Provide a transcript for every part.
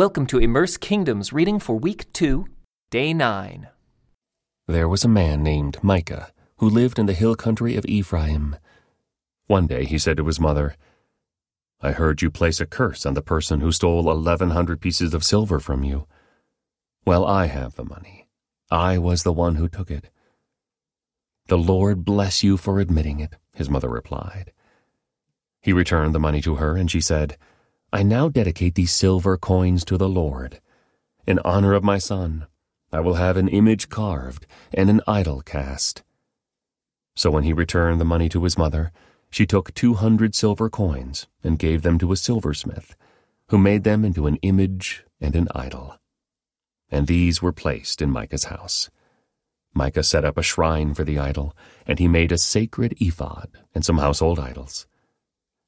Welcome to Immerse Kingdoms reading for week 2, day 9. There was a man named Micah who lived in the hill country of Ephraim. One day he said to his mother, I heard you place a curse on the person who stole eleven hundred pieces of silver from you. Well, I have the money. I was the one who took it. The Lord bless you for admitting it, his mother replied. He returned the money to her, and she said, I now dedicate these silver coins to the Lord. In honor of my son, I will have an image carved and an idol cast. So when he returned the money to his mother, she took two hundred silver coins and gave them to a silversmith, who made them into an image and an idol. And these were placed in Micah's house. Micah set up a shrine for the idol, and he made a sacred ephod and some household idols.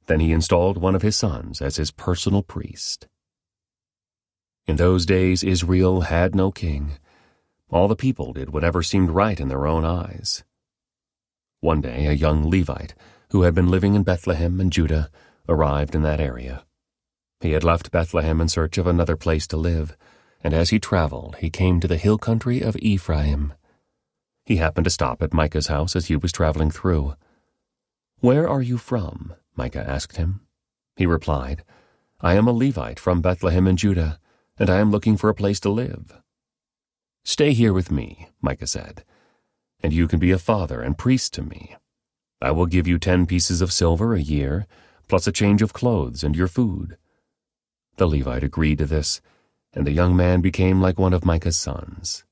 Then he installed one of his sons as his personal priest. In those days, Israel had no king. All the people did whatever seemed right in their own eyes. One day, a young Levite, who had been living in Bethlehem and Judah, arrived in that area. He had left Bethlehem in search of another place to live, and as he traveled, he came to the hill country of Ephraim. He happened to stop at Micah's house as he was traveling through. Where are you from? Micah asked him. He replied, I am a Levite from Bethlehem in Judah, and I am looking for a place to live. Stay here with me, Micah said, and you can be a father and priest to me. I will give you ten pieces of silver a year, plus a change of clothes and your food. The Levite agreed to this, and the young man became like one of Micah's sons.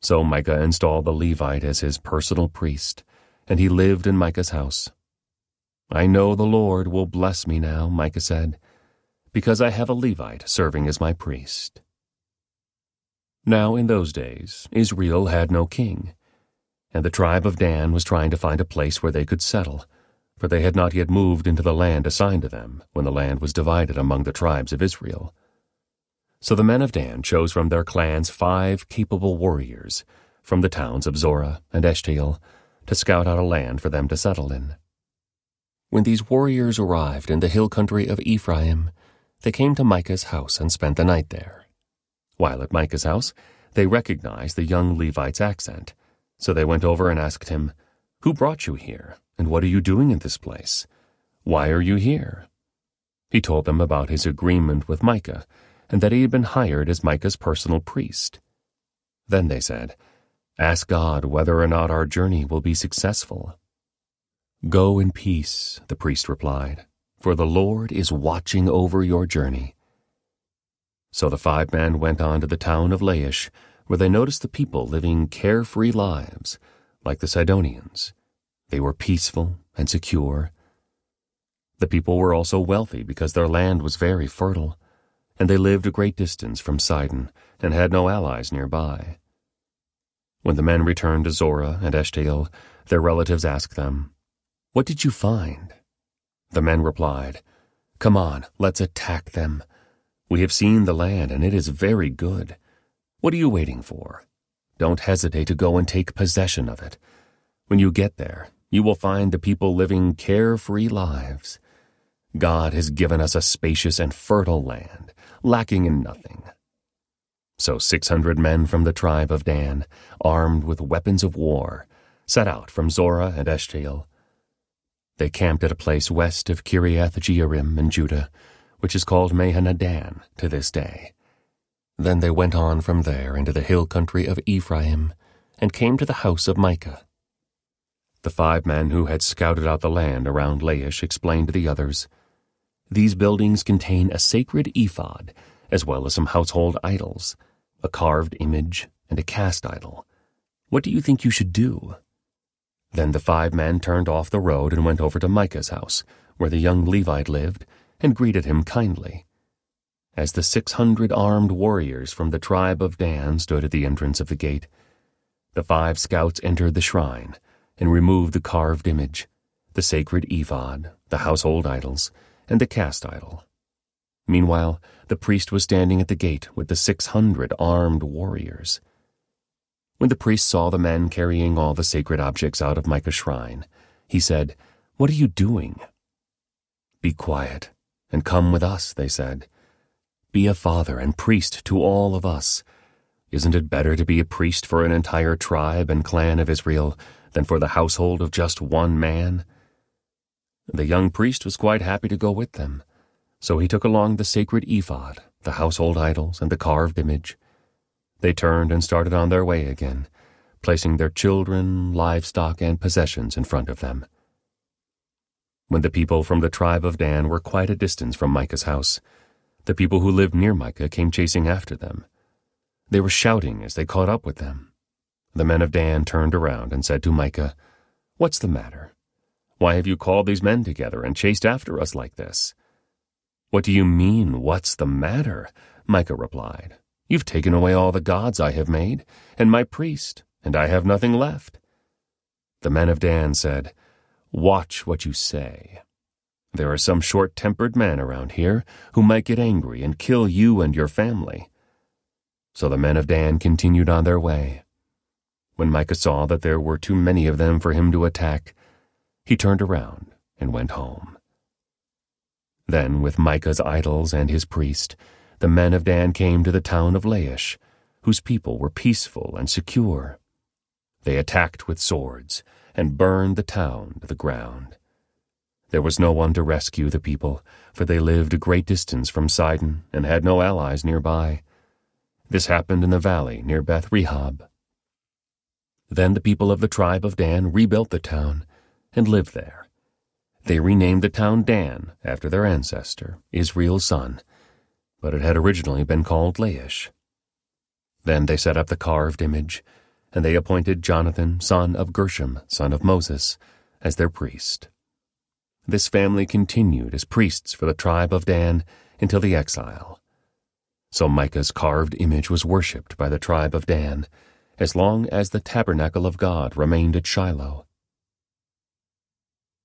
So Micah installed the Levite as his personal priest, and he lived in Micah's house. I know the Lord will bless me now, Micah said, because I have a Levite serving as my priest. Now in those days, Israel had no king, and the tribe of Dan was trying to find a place where they could settle, for they had not yet moved into the land assigned to them when the land was divided among the tribes of Israel. So the men of Dan chose from their clans five capable warriors from the towns of Zorah and Eshtaol to scout out a land for them to settle in. When these warriors arrived in the hill country of Ephraim, they came to Micah's house and spent the night there. While at Micah's house, they recognized the young Levite's accent, so they went over and asked him, Who brought you here, and what are you doing in this place? Why are you here? He told them about his agreement with Micah, and that he had been hired as Micah's personal priest. Then they said, Ask God whether or not our journey will be successful. Go in peace, the priest replied, for the Lord is watching over your journey. So the five men went on to the town of Laish, where they noticed the people living carefree lives, like the Sidonians. They were peaceful and secure. The people were also wealthy because their land was very fertile, and they lived a great distance from Sidon and had no allies nearby. When the men returned to Zorah and Eshtaol, their relatives asked them, what did you find? The men replied, Come on, let's attack them. We have seen the land, and it is very good. What are you waiting for? Don't hesitate to go and take possession of it. When you get there, you will find the people living carefree lives. God has given us a spacious and fertile land, lacking in nothing. So six hundred men from the tribe of Dan, armed with weapons of war, set out from Zorah and Eshtaol they camped at a place west of Kiriath Jearim in Judah, which is called Mahaneh-dan to this day. Then they went on from there into the hill country of Ephraim, and came to the house of Micah. The five men who had scouted out the land around Laish explained to the others, These buildings contain a sacred ephod, as well as some household idols, a carved image, and a cast idol. What do you think you should do? Then the five men turned off the road and went over to Micah's house, where the young Levite lived, and greeted him kindly. As the six hundred armed warriors from the tribe of Dan stood at the entrance of the gate, the five scouts entered the shrine and removed the carved image, the sacred ephod, the household idols, and the cast idol. Meanwhile, the priest was standing at the gate with the six hundred armed warriors. When the priest saw the men carrying all the sacred objects out of Micah's shrine, he said, What are you doing? Be quiet and come with us, they said. Be a father and priest to all of us. Isn't it better to be a priest for an entire tribe and clan of Israel than for the household of just one man? The young priest was quite happy to go with them, so he took along the sacred ephod, the household idols, and the carved image. They turned and started on their way again, placing their children, livestock, and possessions in front of them. When the people from the tribe of Dan were quite a distance from Micah's house, the people who lived near Micah came chasing after them. They were shouting as they caught up with them. The men of Dan turned around and said to Micah, What's the matter? Why have you called these men together and chased after us like this? What do you mean, what's the matter? Micah replied. You've taken away all the gods I have made, and my priest, and I have nothing left. The men of Dan said, Watch what you say. There are some short tempered men around here who might get angry and kill you and your family. So the men of Dan continued on their way. When Micah saw that there were too many of them for him to attack, he turned around and went home. Then, with Micah's idols and his priest, the men of Dan came to the town of Laish, whose people were peaceful and secure. They attacked with swords and burned the town to the ground. There was no one to rescue the people, for they lived a great distance from Sidon and had no allies nearby. This happened in the valley near Beth Rehob. Then the people of the tribe of Dan rebuilt the town and lived there. They renamed the town Dan after their ancestor, Israel's son, but it had originally been called Laish. Then they set up the carved image, and they appointed Jonathan, son of Gershom, son of Moses, as their priest. This family continued as priests for the tribe of Dan until the exile. So Micah's carved image was worshipped by the tribe of Dan as long as the tabernacle of God remained at Shiloh.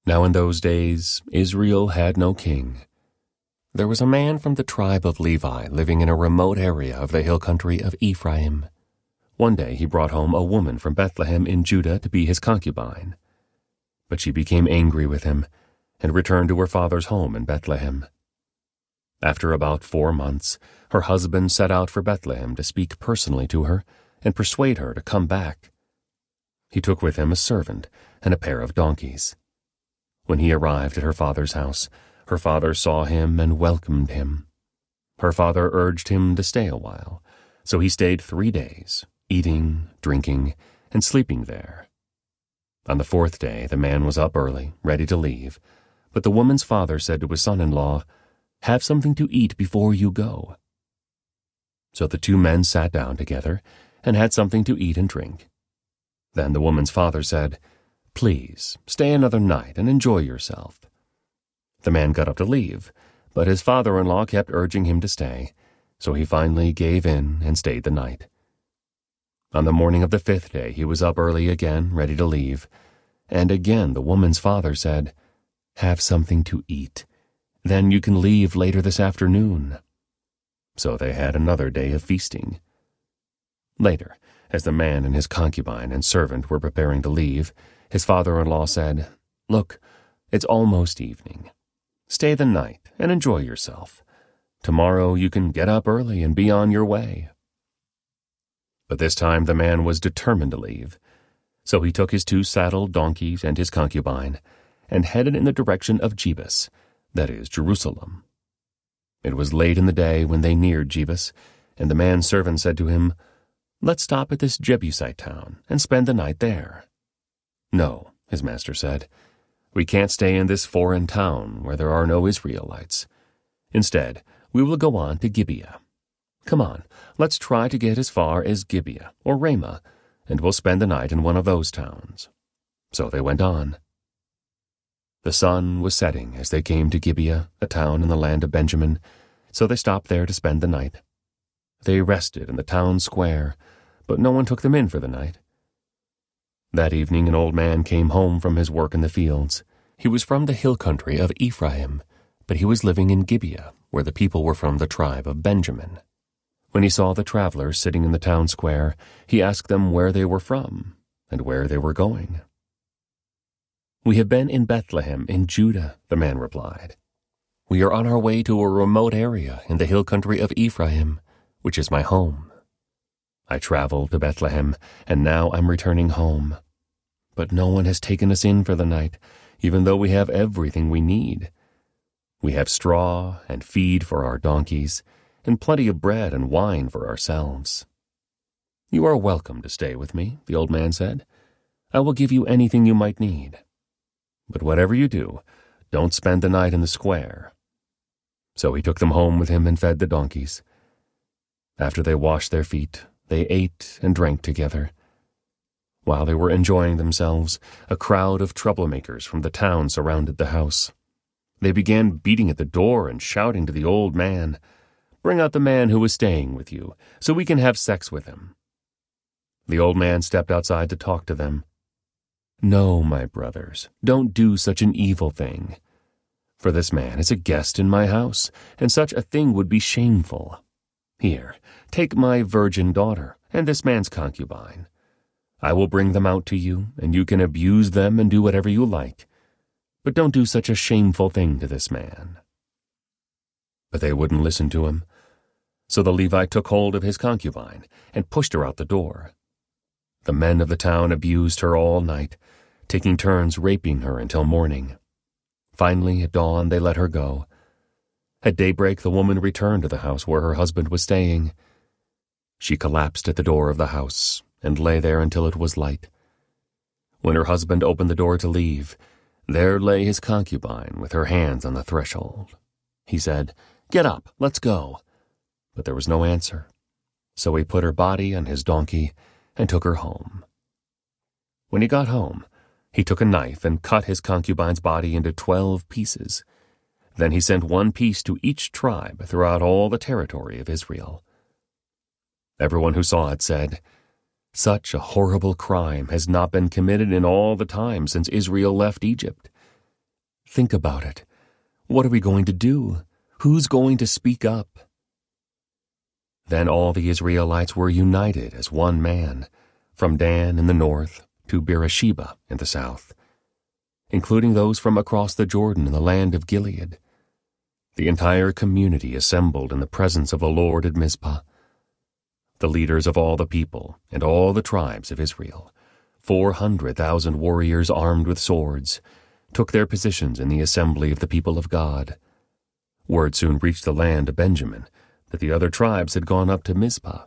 Now in those days, Israel had no king. There was a man from the tribe of Levi living in a remote area of the hill country of Ephraim. One day he brought home a woman from Bethlehem in Judah to be his concubine. But she became angry with him and returned to her father's home in Bethlehem. After about four months, her husband set out for Bethlehem to speak personally to her and persuade her to come back. He took with him a servant and a pair of donkeys. When he arrived at her father's house, her father saw him and welcomed him. Her father urged him to stay a while, so he stayed three days, eating, drinking, and sleeping there. On the fourth day, the man was up early, ready to leave, but the woman's father said to his son in law, Have something to eat before you go. So the two men sat down together and had something to eat and drink. Then the woman's father said, Please, stay another night and enjoy yourself. The man got up to leave, but his father in law kept urging him to stay, so he finally gave in and stayed the night. On the morning of the fifth day, he was up early again, ready to leave, and again the woman's father said, Have something to eat. Then you can leave later this afternoon. So they had another day of feasting. Later, as the man and his concubine and servant were preparing to leave, his father in law said, Look, it's almost evening. Stay the night and enjoy yourself. Tomorrow you can get up early and be on your way. But this time the man was determined to leave. So he took his two saddled donkeys and his concubine and headed in the direction of Jebus, that is, Jerusalem. It was late in the day when they neared Jebus, and the man's servant said to him, Let's stop at this Jebusite town and spend the night there. No, his master said. We can't stay in this foreign town where there are no Israelites. Instead, we will go on to Gibeah. Come on, let's try to get as far as Gibeah or Ramah, and we'll spend the night in one of those towns. So they went on. The sun was setting as they came to Gibeah, a town in the land of Benjamin, so they stopped there to spend the night. They rested in the town square, but no one took them in for the night. That evening an old man came home from his work in the fields. He was from the hill country of Ephraim, but he was living in Gibeah, where the people were from the tribe of Benjamin. When he saw the travelers sitting in the town square, he asked them where they were from and where they were going. We have been in Bethlehem in Judah, the man replied. We are on our way to a remote area in the hill country of Ephraim, which is my home. I traveled to Bethlehem, and now I'm returning home. But no one has taken us in for the night, even though we have everything we need. We have straw and feed for our donkeys, and plenty of bread and wine for ourselves. You are welcome to stay with me, the old man said. I will give you anything you might need. But whatever you do, don't spend the night in the square. So he took them home with him and fed the donkeys. After they washed their feet, they ate and drank together. While they were enjoying themselves, a crowd of troublemakers from the town surrounded the house. They began beating at the door and shouting to the old man, Bring out the man who is staying with you, so we can have sex with him. The old man stepped outside to talk to them. No, my brothers, don't do such an evil thing. For this man is a guest in my house, and such a thing would be shameful. Here, take my virgin daughter and this man's concubine. I will bring them out to you, and you can abuse them and do whatever you like. But don't do such a shameful thing to this man. But they wouldn't listen to him. So the Levite took hold of his concubine and pushed her out the door. The men of the town abused her all night, taking turns raping her until morning. Finally, at dawn, they let her go. At daybreak, the woman returned to the house where her husband was staying. She collapsed at the door of the house and lay there until it was light. When her husband opened the door to leave, there lay his concubine with her hands on the threshold. He said, Get up, let's go. But there was no answer. So he put her body on his donkey and took her home. When he got home, he took a knife and cut his concubine's body into twelve pieces. Then he sent one piece to each tribe throughout all the territory of Israel. Everyone who saw it said, Such a horrible crime has not been committed in all the time since Israel left Egypt. Think about it. What are we going to do? Who's going to speak up? Then all the Israelites were united as one man, from Dan in the north to Beersheba in the south, including those from across the Jordan in the land of Gilead. The entire community assembled in the presence of the Lord at Mizpah. The leaders of all the people and all the tribes of Israel, four hundred thousand warriors armed with swords, took their positions in the assembly of the people of God. Word soon reached the land of Benjamin that the other tribes had gone up to Mizpah.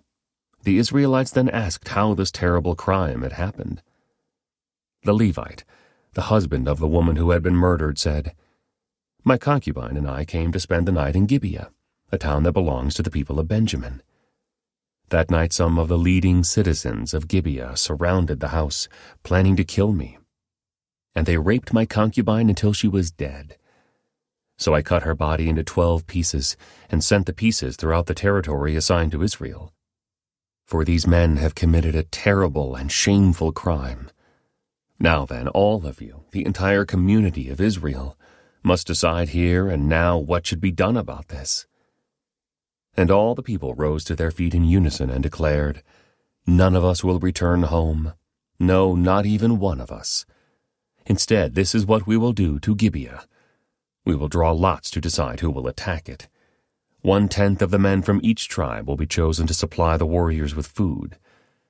The Israelites then asked how this terrible crime had happened. The Levite, the husband of the woman who had been murdered, said, My concubine and I came to spend the night in Gibeah, a town that belongs to the people of Benjamin. That night some of the leading citizens of Gibeah surrounded the house, planning to kill me. And they raped my concubine until she was dead. So I cut her body into twelve pieces and sent the pieces throughout the territory assigned to Israel. For these men have committed a terrible and shameful crime. Now then, all of you, the entire community of Israel, must decide here and now what should be done about this. And all the people rose to their feet in unison and declared, None of us will return home. No, not even one of us. Instead, this is what we will do to Gibeah we will draw lots to decide who will attack it. One tenth of the men from each tribe will be chosen to supply the warriors with food,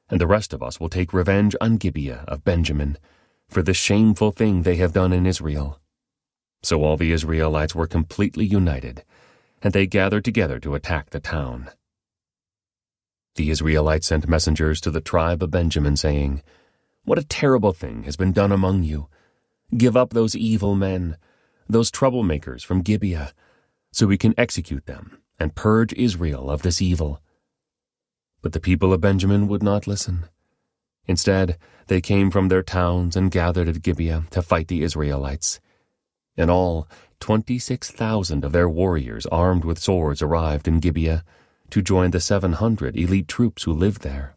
and the rest of us will take revenge on Gibeah of Benjamin for the shameful thing they have done in Israel. So all the Israelites were completely united, and they gathered together to attack the town. The Israelites sent messengers to the tribe of Benjamin, saying, What a terrible thing has been done among you! Give up those evil men those troublemakers from Gibeah, so we can execute them and purge Israel of this evil. But the people of Benjamin would not listen. Instead, they came from their towns and gathered at Gibeah to fight the Israelites. In all, 26,000 of their warriors armed with swords arrived in Gibeah to join the 700 elite troops who lived there.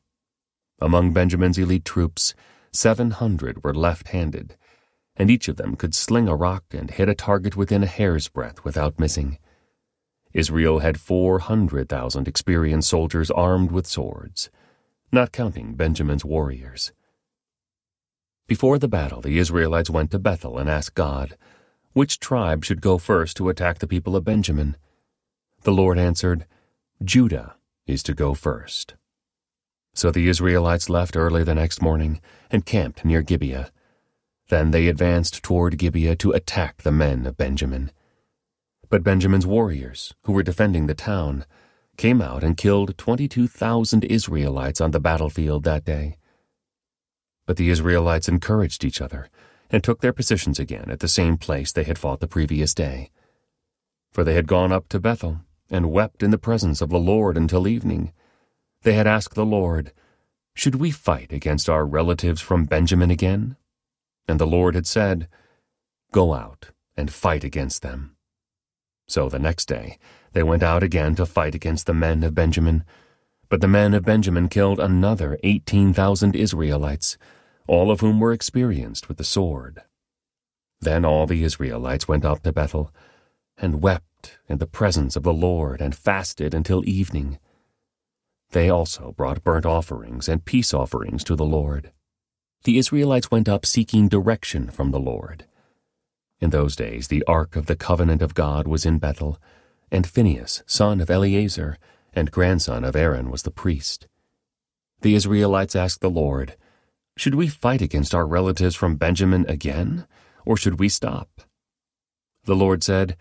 Among Benjamin's elite troops, 700 were left-handed and each of them could sling a rock and hit a target within a hair's breadth without missing. Israel had 400,000 experienced soldiers armed with swords, not counting Benjamin's warriors. Before the battle, the Israelites went to Bethel and asked God, Which tribe should go first to attack the people of Benjamin? The Lord answered, Judah is to go first. So the Israelites left early the next morning and camped near Gibeah. Then they advanced toward Gibeah to attack the men of Benjamin. But Benjamin's warriors, who were defending the town, came out and killed 22,000 Israelites on the battlefield that day. But the Israelites encouraged each other and took their positions again at the same place they had fought the previous day. For they had gone up to Bethel and wept in the presence of the Lord until evening. They had asked the Lord, Should we fight against our relatives from Benjamin again? And the Lord had said, Go out and fight against them. So the next day they went out again to fight against the men of Benjamin. But the men of Benjamin killed another eighteen thousand Israelites, all of whom were experienced with the sword. Then all the Israelites went up to Bethel, and wept in the presence of the Lord, and fasted until evening. They also brought burnt offerings and peace offerings to the Lord. The Israelites went up seeking direction from the Lord. In those days the ark of the covenant of God was in Bethel, and Phinehas, son of Eleazar, and grandson of Aaron, was the priest. The Israelites asked the Lord, Should we fight against our relatives from Benjamin again, or should we stop? The Lord said,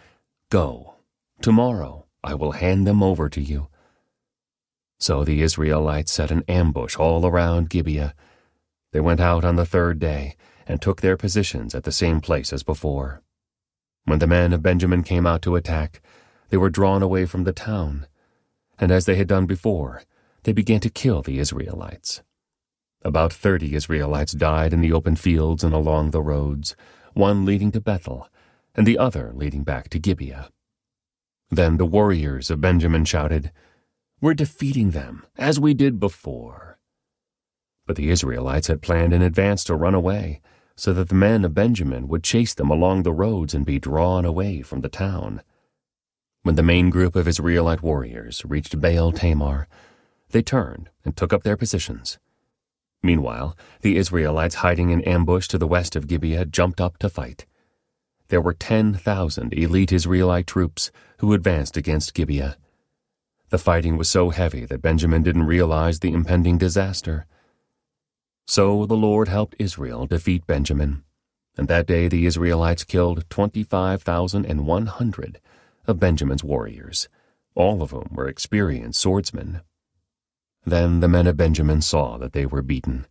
Go. Tomorrow I will hand them over to you. So the Israelites set an ambush all around Gibeah. They went out on the third day and took their positions at the same place as before. When the men of Benjamin came out to attack, they were drawn away from the town, and as they had done before, they began to kill the Israelites. About thirty Israelites died in the open fields and along the roads, one leading to Bethel, and the other leading back to Gibeah. Then the warriors of Benjamin shouted, We're defeating them, as we did before. But the Israelites had planned in advance to run away, so that the men of Benjamin would chase them along the roads and be drawn away from the town. When the main group of Israelite warriors reached Baal Tamar, they turned and took up their positions. Meanwhile, the Israelites hiding in ambush to the west of Gibeah jumped up to fight. There were 10,000 elite Israelite troops who advanced against Gibeah. The fighting was so heavy that Benjamin didn't realize the impending disaster. So the Lord helped Israel defeat Benjamin, and that day the Israelites killed 25,100 of Benjamin's warriors, all of whom were experienced swordsmen. Then the men of Benjamin saw that they were beaten.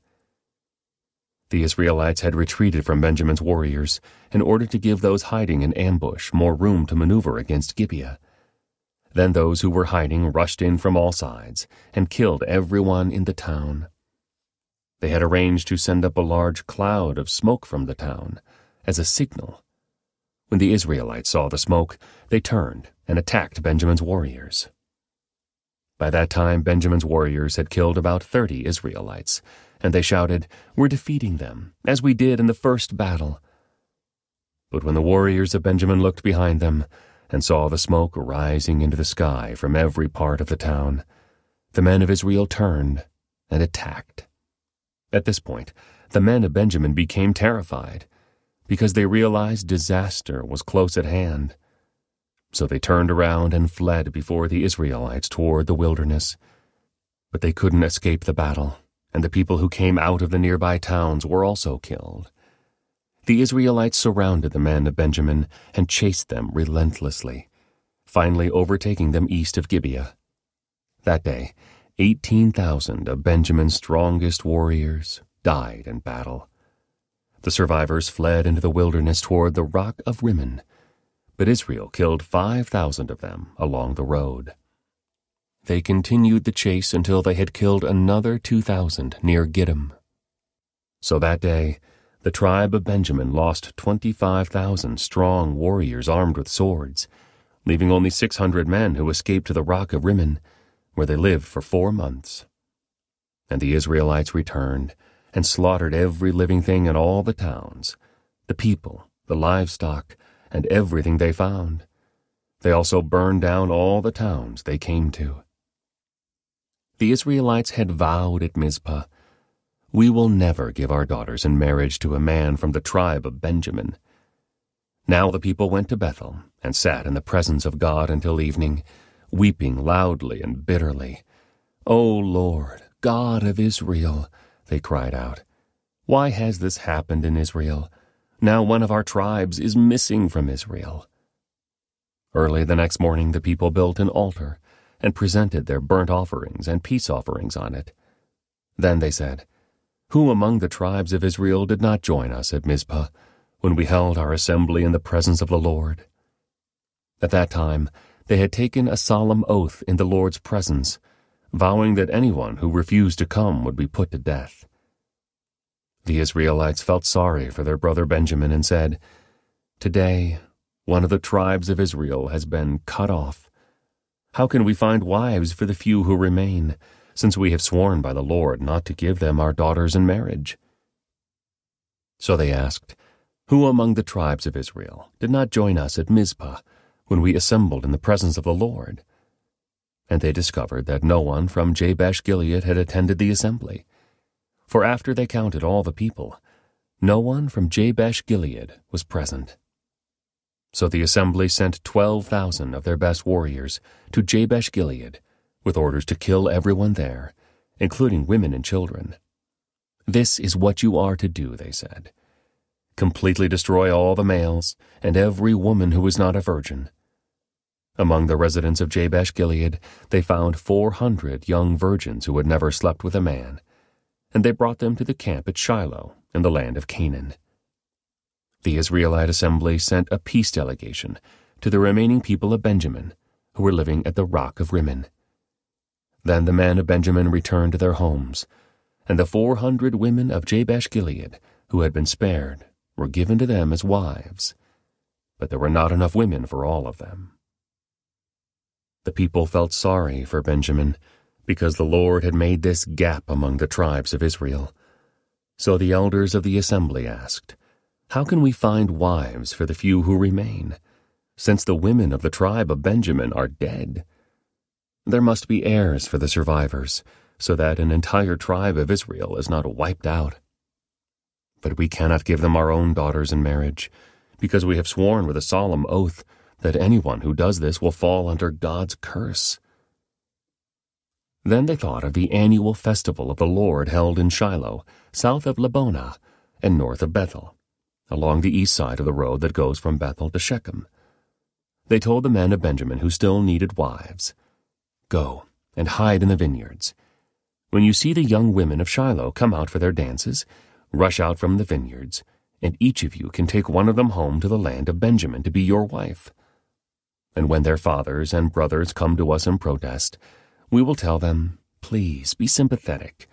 The Israelites had retreated from Benjamin's warriors in order to give those hiding in ambush more room to maneuver against Gibeah. Then those who were hiding rushed in from all sides and killed everyone in the town. They had arranged to send up a large cloud of smoke from the town as a signal when the Israelites saw the smoke, they turned and attacked Benjamin's warriors. By that time, Benjamin's warriors had killed about thirty Israelites, and they shouted, We're defeating them, as we did in the first battle. But when the warriors of Benjamin looked behind them and saw the smoke rising into the sky from every part of the town, the men of Israel turned and attacked. At this point, the men of Benjamin became terrified because they realized disaster was close at hand. So they turned around and fled before the Israelites toward the wilderness. But they couldn't escape the battle, and the people who came out of the nearby towns were also killed. The Israelites surrounded the men of Benjamin and chased them relentlessly, finally overtaking them east of Gibeah. That day, 18,000 of Benjamin's strongest warriors died in battle. The survivors fled into the wilderness toward the Rock of Rimmon, but Israel killed 5,000 of them along the road. They continued the chase until they had killed another 2,000 near Gidom. So that day, the tribe of Benjamin lost 25,000 strong warriors armed with swords, leaving only 600 men who escaped to the Rock of Rimmon, where they lived for four months. And the Israelites returned and slaughtered every living thing in all the towns, the people, the livestock, and everything they found. They also burned down all the towns they came to. The Israelites had vowed at Mizpah, We will never give our daughters in marriage to a man from the tribe of Benjamin. Now the people went to Bethel and sat in the presence of God until evening, weeping loudly and bitterly. O Lord, God of Israel, they cried out, why has this happened in Israel? Now one of our tribes is missing from Israel. Early the next morning the people built an altar and presented their burnt offerings and peace offerings on it. Then they said, Who among the tribes of Israel did not join us at Mizpah when we held our assembly in the presence of the Lord? At that time they had taken a solemn oath in the Lord's presence, vowing that anyone who refused to come would be put to death. The Israelites felt sorry for their brother Benjamin and said, Today one of the tribes of Israel has been cut off. How can we find wives for the few who remain, since we have sworn by the Lord not to give them our daughters in marriage? So they asked, Who among the tribes of Israel did not join us at Mizpah when we assembled in the presence of the Lord? And they discovered that no one from Jabesh Gilead had attended the assembly. For after they counted all the people, no one from Jabesh Gilead was present. So the assembly sent twelve thousand of their best warriors to Jabesh Gilead, with orders to kill everyone there, including women and children. This is what you are to do, they said. Completely destroy all the males and every woman who is not a virgin. Among the residents of Jabesh Gilead, they found four hundred young virgins who had never slept with a man, and they brought them to the camp at Shiloh in the land of Canaan. The Israelite assembly sent a peace delegation to the remaining people of Benjamin who were living at the rock of Rimmon. Then the men of Benjamin returned to their homes, and the four hundred women of Jabesh Gilead who had been spared were given to them as wives. But there were not enough women for all of them. The people felt sorry for Benjamin because the Lord had made this gap among the tribes of Israel. So the elders of the assembly asked, how can we find wives for the few who remain, since the women of the tribe of Benjamin are dead? There must be heirs for the survivors, so that an entire tribe of Israel is not wiped out. But we cannot give them our own daughters in marriage, because we have sworn with a solemn oath that anyone who does this will fall under God's curse. Then they thought of the annual festival of the Lord held in Shiloh, south of Lebonah, and north of Bethel along the east side of the road that goes from Bethel to Shechem. They told the men of Benjamin who still needed wives, Go and hide in the vineyards. When you see the young women of Shiloh come out for their dances, rush out from the vineyards, and each of you can take one of them home to the land of Benjamin to be your wife. And when their fathers and brothers come to us in protest, we will tell them, Please be sympathetic.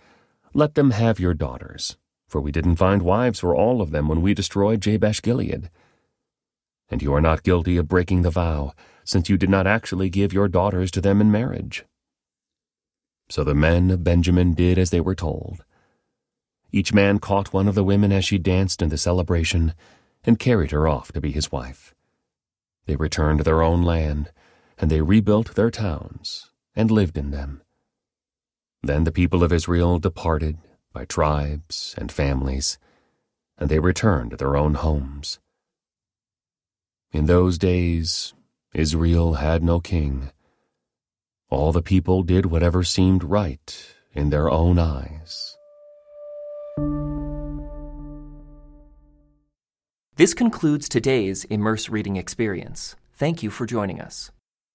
Let them have your daughters, for we didn't find wives for all of them when we destroyed Jabesh Gilead. And you are not guilty of breaking the vow, since you did not actually give your daughters to them in marriage. So the men of Benjamin did as they were told. Each man caught one of the women as she danced in the celebration and carried her off to be his wife. They returned to their own land, and they rebuilt their towns and lived in them. Then the people of Israel departed by tribes and families, and they returned to their own homes. In those days, Israel had no king. All the people did whatever seemed right in their own eyes. This concludes today's Immerse Reading Experience. Thank you for joining us.